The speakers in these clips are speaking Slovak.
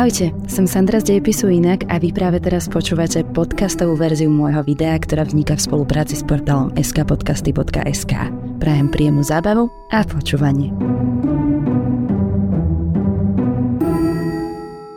Ahojte, som Sandra z Dejepisu Inak a vy práve teraz počúvate podcastovú verziu môjho videa, ktorá vzniká v spolupráci s portálom skpodcasty.sk. Prajem príjemnú zábavu a počúvanie.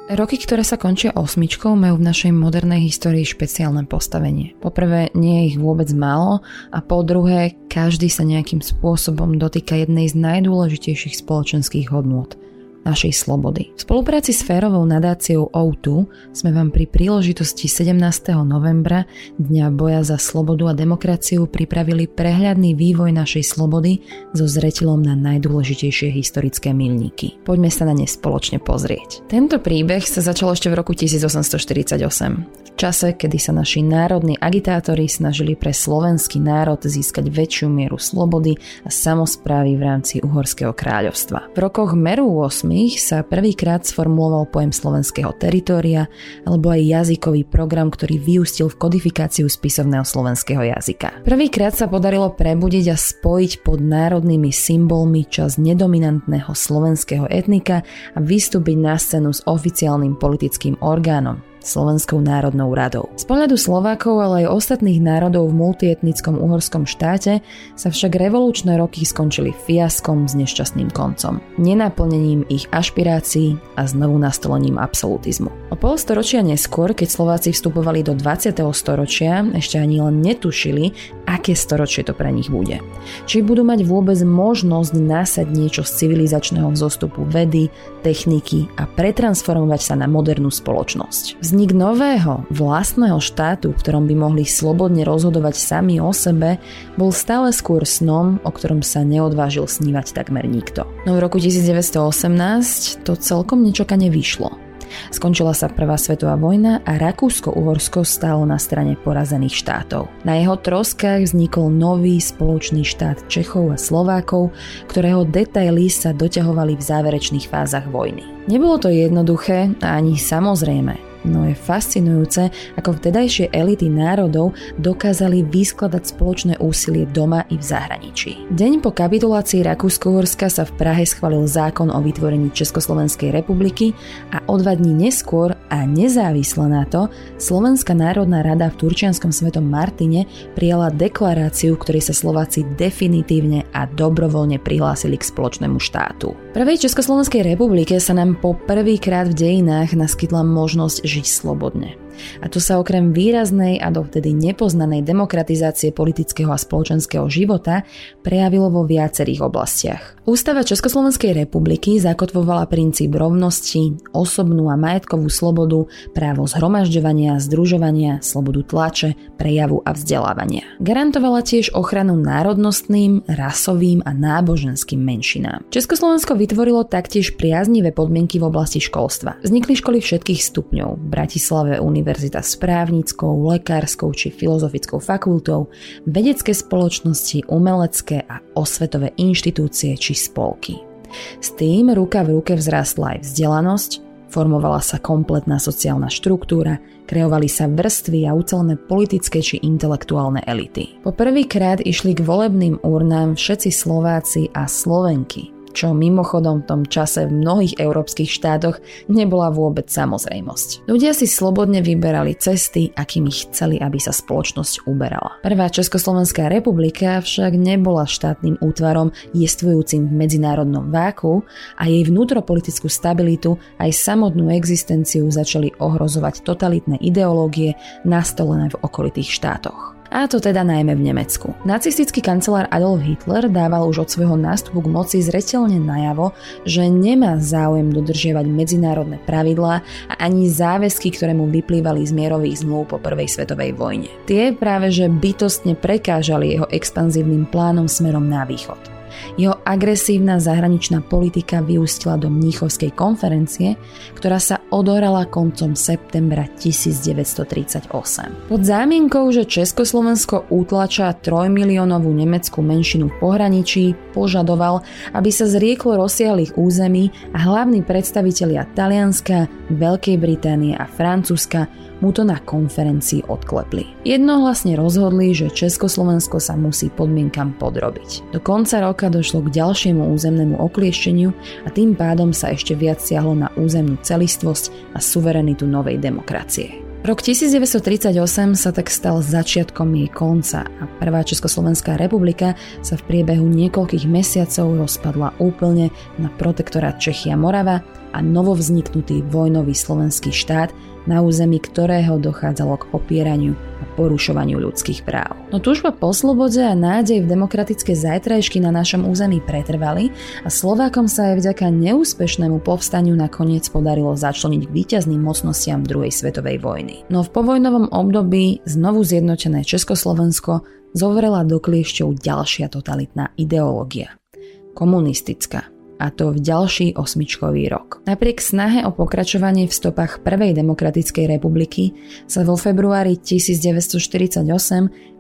Roky, ktoré sa končia osmičkou, majú v našej modernej histórii špeciálne postavenie. Poprvé, nie je ich vôbec málo a po druhé, každý sa nejakým spôsobom dotýka jednej z najdôležitejších spoločenských hodnôt – našej slobody. V spolupráci s férovou nadáciou O2 sme vám pri príležitosti 17. novembra, Dňa boja za slobodu a demokraciu, pripravili prehľadný vývoj našej slobody so zretelom na najdôležitejšie historické milníky. Poďme sa na ne spoločne pozrieť. Tento príbeh sa začal ešte v roku 1848, v čase, kedy sa naši národní agitátori snažili pre slovenský národ získať väčšiu mieru slobody a samozprávy v rámci Uhorského kráľovstva. V rokoch Meru 8 sa prvýkrát sformuloval pojem slovenského teritória alebo aj jazykový program, ktorý vyústil v kodifikáciu spisovného slovenského jazyka. Prvýkrát sa podarilo prebudiť a spojiť pod národnými symbolmi čas nedominantného slovenského etnika a vystúpiť na scénu s oficiálnym politickým orgánom. Slovenskou národnou radou. Z pohľadu Slovákov, ale aj ostatných národov v multietnickom uhorskom štáte sa však revolučné roky skončili fiaskom s nešťastným koncom, nenaplnením ich ašpirácií a znovu nastolením absolutizmu. O pol storočia neskôr, keď Slováci vstupovali do 20. storočia, ešte ani len netušili, aké storočie to pre nich bude. Či budú mať vôbec možnosť násať niečo z civilizačného vzostupu vedy, techniky a pretransformovať sa na modernú spoločnosť. Vznik nového, vlastného štátu, v ktorom by mohli slobodne rozhodovať sami o sebe, bol stále skôr snom, o ktorom sa neodvážil snívať takmer nikto. No v roku 1918 to celkom nečakane vyšlo. Skončila sa Prvá svetová vojna a Rakúsko-Uhorsko stálo na strane porazených štátov. Na jeho troskách vznikol nový spoločný štát Čechov a Slovákov, ktorého detaily sa doťahovali v záverečných fázach vojny. Nebolo to jednoduché a ani samozrejme. No je fascinujúce, ako vtedajšie elity národov dokázali vyskladať spoločné úsilie doma i v zahraničí. Deň po kapitulácii Rakúsko-Horska sa v Prahe schválil zákon o vytvorení Československej republiky a o dva dní neskôr a nezávisle na to Slovenská národná rada v Turčianskom svetom Martine prijala deklaráciu, ktorej sa Slováci definitívne a dobrovoľne prihlásili k spoločnému štátu. Prvej Československej republike sa nám po prvýkrát v dejinách naskytla možnosť žiť slobodne. A to sa okrem výraznej a dovtedy nepoznanej demokratizácie politického a spoločenského života prejavilo vo viacerých oblastiach. Ústava Československej republiky zakotvovala princíp rovnosti, osobnú a majetkovú slobodu, právo zhromažďovania, združovania, slobodu tlače, prejavu a vzdelávania. Garantovala tiež ochranu národnostným, rasovým a náboženským menšinám. Československo vytvorilo taktiež priaznivé podmienky v oblasti školstva. Vznikli školy všetkých stupňov. V Bratislave univerzita s právnickou, lekárskou či filozofickou fakultou, vedecké spoločnosti, umelecké a osvetové inštitúcie či spolky. S tým ruka v ruke vzrastla aj vzdelanosť, formovala sa kompletná sociálna štruktúra, kreovali sa vrstvy a ucelené politické či intelektuálne elity. Po prvýkrát išli k volebným urnám všetci Slováci a Slovenky čo mimochodom v tom čase v mnohých európskych štátoch nebola vôbec samozrejmosť. Ľudia si slobodne vyberali cesty, akými chceli, aby sa spoločnosť uberala. Prvá Československá republika však nebola štátnym útvarom jestvujúcim v medzinárodnom váku a jej vnútropolitickú stabilitu aj samotnú existenciu začali ohrozovať totalitné ideológie nastolené v okolitých štátoch a to teda najmä v Nemecku. Nacistický kancelár Adolf Hitler dával už od svojho nástupu k moci zretelne najavo, že nemá záujem dodržiavať medzinárodné pravidlá a ani záväzky, ktoré mu vyplývali z mierových zmluv po prvej svetovej vojne. Tie práve že bytostne prekážali jeho expanzívnym plánom smerom na východ. Jeho agresívna zahraničná politika vyústila do Mníchovskej konferencie, ktorá sa odohrala koncom septembra 1938. Pod zámienkou, že Československo utlača trojmiliónovú nemeckú menšinu v pohraničí, požadoval, aby sa zrieklo rozsiahlých území a hlavní predstavitelia Talianska, Veľkej Británie a Francúzska mu to na konferencii odklepli. Jednohlasne rozhodli, že Československo sa musí podmienkam podrobiť. Do konca roka došlo k ďalšiemu územnému okliešteniu a tým pádom sa ešte viac siahlo na územnú celistvosť a suverenitu novej demokracie. Rok 1938 sa tak stal začiatkom jej konca a prvá Československá republika sa v priebehu niekoľkých mesiacov rozpadla úplne na protektorát Čechia Morava a novovzniknutý vojnový slovenský štát na území ktorého dochádzalo k popieraniu a porušovaniu ľudských práv. No túžba po slobode a nádej v demokratické zajtrajšky na našom území pretrvali a Slovákom sa aj vďaka neúspešnému povstaniu nakoniec podarilo začleniť k víťazným mocnostiam druhej svetovej vojny. No v povojnovom období znovu zjednotené Československo zovrela do kliešťov ďalšia totalitná ideológia. Komunistická a to v ďalší osmičkový rok. Napriek snahe o pokračovanie v stopách Prvej demokratickej republiky sa vo februári 1948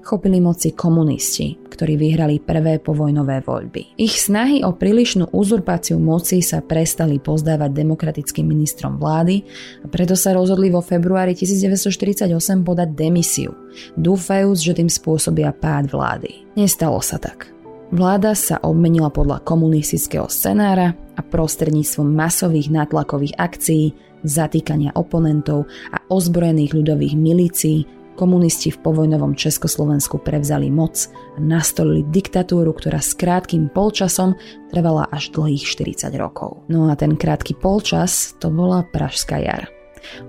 chopili moci komunisti, ktorí vyhrali prvé povojnové voľby. Ich snahy o prílišnú uzurpáciu moci sa prestali pozdávať demokratickým ministrom vlády a preto sa rozhodli vo februári 1948 podať demisiu, dúfajúc, že tým spôsobia pád vlády. Nestalo sa tak. Vláda sa obmenila podľa komunistického scenára a prostredníctvom masových nátlakových akcií, zatýkania oponentov a ozbrojených ľudových milícií komunisti v povojnovom Československu prevzali moc a nastolili diktatúru, ktorá s krátkým polčasom trvala až dlhých 40 rokov. No a ten krátky polčas to bola Pražská jar.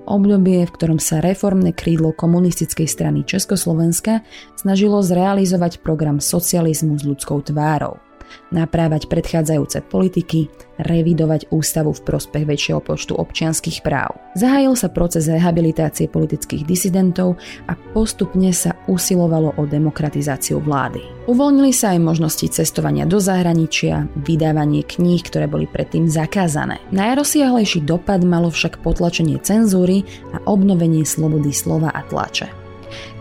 Obdobie, v ktorom sa reformné krídlo komunistickej strany Československa snažilo zrealizovať program socializmu s ľudskou tvárou naprávať predchádzajúce politiky, revidovať ústavu v prospech väčšieho počtu občianských práv. Zahájil sa proces rehabilitácie politických disidentov a postupne sa usilovalo o demokratizáciu vlády. Uvoľnili sa aj možnosti cestovania do zahraničia, vydávanie kníh, ktoré boli predtým zakázané. Najrozsiahlejší dopad malo však potlačenie cenzúry a obnovenie slobody slova a tlače.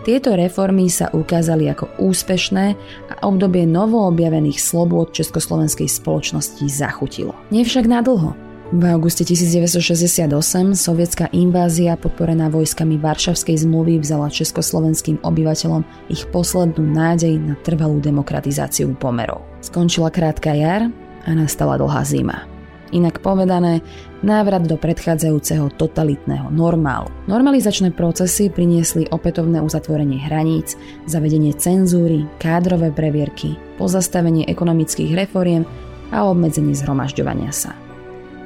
Tieto reformy sa ukázali ako úspešné a obdobie novoobjavených slobôd československej spoločnosti zachutilo. Nevšak nadlho. V auguste 1968 sovietská invázia podporená vojskami Varšavskej zmluvy vzala československým obyvateľom ich poslednú nádej na trvalú demokratizáciu pomerov. Skončila krátka jar a nastala dlhá zima. Inak povedané, návrat do predchádzajúceho totalitného normálu. Normalizačné procesy priniesli opätovné uzatvorenie hraníc, zavedenie cenzúry, kádrové previerky, pozastavenie ekonomických reforiem a obmedzenie zhromažďovania sa.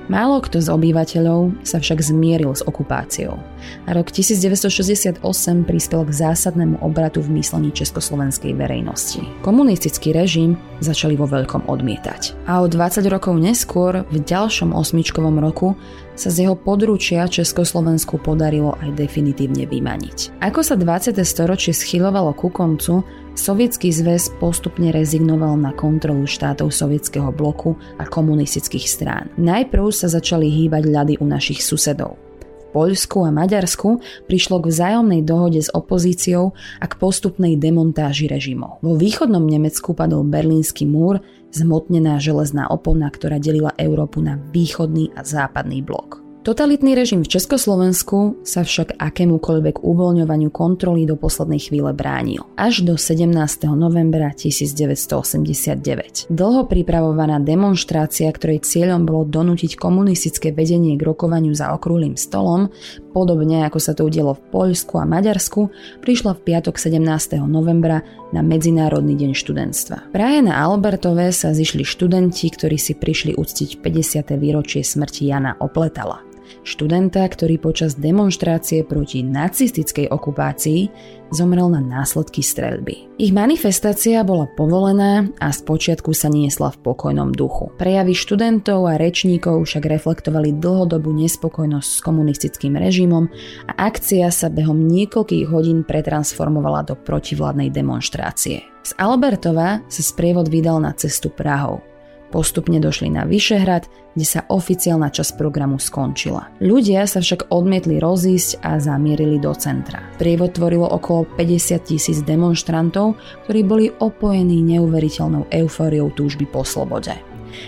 Málo kto z obyvateľov sa však zmieril s okupáciou a rok 1968 prispel k zásadnému obratu v myslení československej verejnosti. Komunistický režim začali vo veľkom odmietať. A o 20 rokov neskôr, v ďalšom osmičkovom roku, sa z jeho područia Československu podarilo aj definitívne vymaniť. Ako sa 20. storočie schylovalo ku koncu, Sovietský zväz postupne rezignoval na kontrolu štátov sovietského bloku a komunistických strán. Najprv sa začali hýbať ľady u našich susedov. V Poľsku a Maďarsku prišlo k vzájomnej dohode s opozíciou a k postupnej demontáži režimov. Vo východnom Nemecku padol berlínsky múr, zmotnená železná opona, ktorá delila Európu na východný a západný blok. Totalitný režim v Československu sa však akémukoľvek uvoľňovaniu kontroly do poslednej chvíle bránil. Až do 17. novembra 1989. Dlho pripravovaná demonstrácia, ktorej cieľom bolo donútiť komunistické vedenie k rokovaniu za okrúhlym stolom, podobne ako sa to udialo v Poľsku a Maďarsku, prišla v piatok 17. novembra na Medzinárodný deň študentstva. Praje na Albertové sa zišli študenti, ktorí si prišli uctiť 50. výročie smrti Jana Opletala študenta, ktorý počas demonstrácie proti nacistickej okupácii zomrel na následky streľby. Ich manifestácia bola povolená a spočiatku sa niesla v pokojnom duchu. Prejavy študentov a rečníkov však reflektovali dlhodobú nespokojnosť s komunistickým režimom a akcia sa behom niekoľkých hodín pretransformovala do protivládnej demonstrácie. Z Albertova sa sprievod vydal na cestu Prahou. Postupne došli na Vyšehrad, kde sa oficiálna časť programu skončila. Ľudia sa však odmietli rozísť a zamierili do centra. Prievod tvorilo okolo 50 tisíc demonstrantov, ktorí boli opojení neuveriteľnou eufóriou túžby po slobode.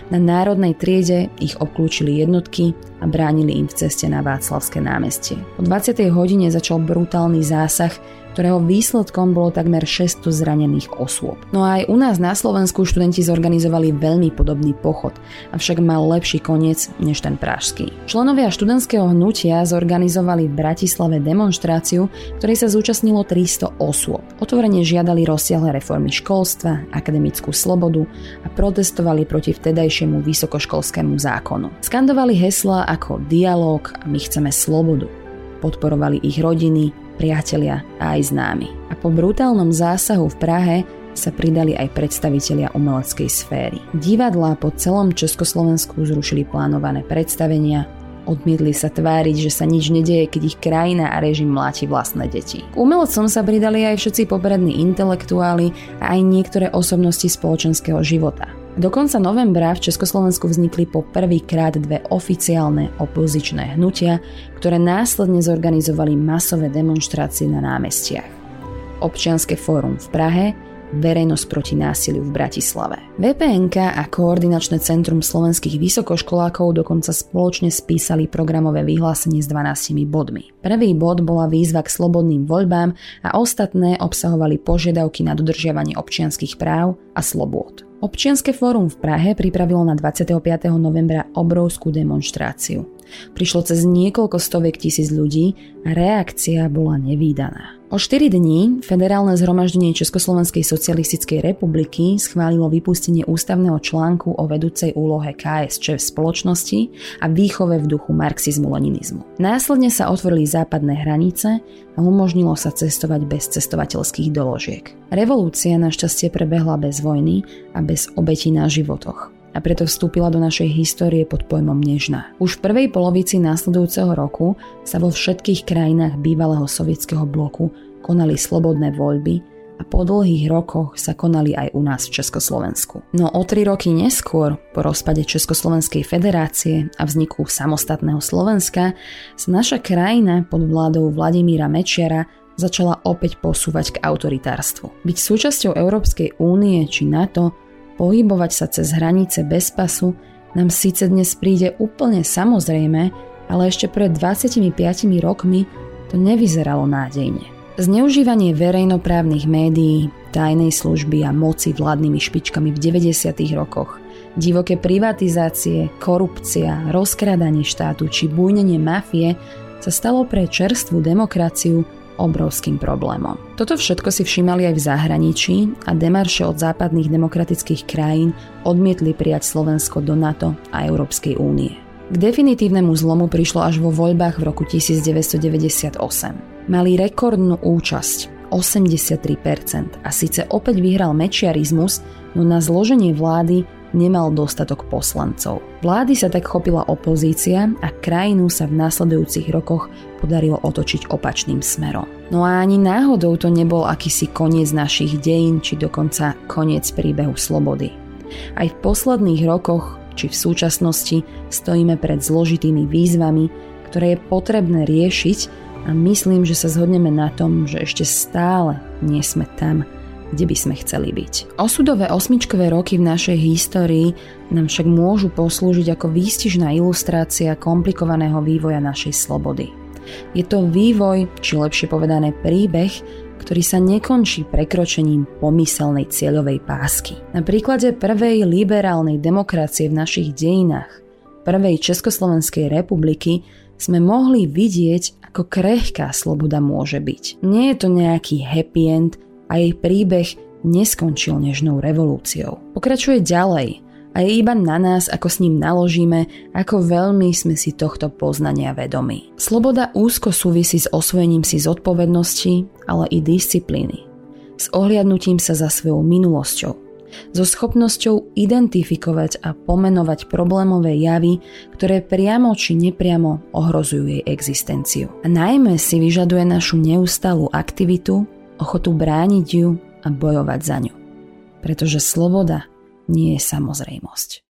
Na národnej triede ich obklúčili jednotky a bránili im v ceste na Václavské námestie. O 20. hodine začal brutálny zásah, ktorého výsledkom bolo takmer 600 zranených osôb. No a aj u nás na Slovensku študenti zorganizovali veľmi podobný pochod, avšak mal lepší koniec než ten pražský. Členovia študentského hnutia zorganizovali v Bratislave demonstráciu, ktorej sa zúčastnilo 300 osôb. Otvorene žiadali rozsiahle reformy školstva, akademickú slobodu a protestovali proti vtedajšiemu vysokoškolskému zákonu. Skandovali hesla ako dialog a my chceme slobodu. Podporovali ich rodiny, priatelia a aj známi. A po brutálnom zásahu v Prahe sa pridali aj predstavitelia umeleckej sféry. Divadlá po celom Československu zrušili plánované predstavenia, odmietli sa tváriť, že sa nič nedieje, keď ich krajina a režim mláti vlastné deti. K umelcom sa pridali aj všetci poprední intelektuáli a aj niektoré osobnosti spoločenského života. Do konca novembra v Československu vznikli po prvýkrát dve oficiálne opozičné hnutia, ktoré následne zorganizovali masové demonstrácie na námestiach. Občianske fórum v Prahe, Verejnosť proti násiliu v Bratislave. VPNK a Koordinačné centrum slovenských vysokoškolákov dokonca spoločne spísali programové vyhlásenie s 12 bodmi. Prvý bod bola výzva k slobodným voľbám a ostatné obsahovali požiadavky na dodržiavanie občianských práv a slobôd. Občianske fórum v Prahe pripravilo na 25. novembra obrovskú demonstráciu. Prišlo cez niekoľko stoviek tisíc ľudí a reakcia bola nevýdaná. O 4 dní Federálne zhromaždenie Československej socialistickej republiky schválilo vypustenie ústavného článku o vedúcej úlohe KSČ v spoločnosti a výchove v duchu marxizmu-leninizmu. Následne sa otvorili západné hranice a umožnilo sa cestovať bez cestovateľských doložiek. Revolúcia našťastie prebehla bez vojny a bez obetí na životoch a preto vstúpila do našej histórie pod pojmom nežná. Už v prvej polovici následujúceho roku sa vo všetkých krajinách bývalého sovietského bloku konali slobodné voľby a po dlhých rokoch sa konali aj u nás v Československu. No o tri roky neskôr, po rozpade Československej federácie a vzniku samostatného Slovenska, sa naša krajina pod vládou Vladimíra Mečiara začala opäť posúvať k autoritárstvu. Byť súčasťou Európskej únie či NATO pohybovať sa cez hranice bez pasu nám síce dnes príde úplne samozrejme, ale ešte pred 25 rokmi to nevyzeralo nádejne. Zneužívanie verejnoprávnych médií, tajnej služby a moci vládnymi špičkami v 90. rokoch, divoké privatizácie, korupcia, rozkrádanie štátu či bujnenie mafie sa stalo pre čerstvú demokraciu obrovským problémom. Toto všetko si všímali aj v zahraničí a demarše od západných demokratických krajín odmietli prijať Slovensko do NATO a Európskej únie. K definitívnemu zlomu prišlo až vo voľbách v roku 1998. Mali rekordnú účasť 83% a síce opäť vyhral mečiarizmus, no na zloženie vlády nemal dostatok poslancov. Vlády sa tak chopila opozícia a krajinu sa v následujúcich rokoch podarilo otočiť opačným smerom. No a ani náhodou to nebol akýsi koniec našich dejín, či dokonca koniec príbehu slobody. Aj v posledných rokoch, či v súčasnosti, stojíme pred zložitými výzvami, ktoré je potrebné riešiť a myslím, že sa zhodneme na tom, že ešte stále nie sme tam, kde by sme chceli byť. Osudové osmičkové roky v našej histórii nám však môžu poslúžiť ako výstižná ilustrácia komplikovaného vývoja našej slobody. Je to vývoj, či lepšie povedané príbeh, ktorý sa nekončí prekročením pomyselnej cieľovej pásky. Na príklade prvej liberálnej demokracie v našich dejinách, prvej Československej republiky, sme mohli vidieť, ako krehká sloboda môže byť. Nie je to nejaký happy end, a jej príbeh neskončil nežnou revolúciou. Pokračuje ďalej a je iba na nás, ako s ním naložíme, ako veľmi sme si tohto poznania vedomi. Sloboda úzko súvisí s osvojením si zodpovednosti, ale i disciplíny. S ohliadnutím sa za svojou minulosťou, so schopnosťou identifikovať a pomenovať problémové javy, ktoré priamo či nepriamo ohrozujú jej existenciu. A najmä si vyžaduje našu neustalú aktivitu ochotu brániť ju a bojovať za ňu. Pretože sloboda nie je samozrejmosť.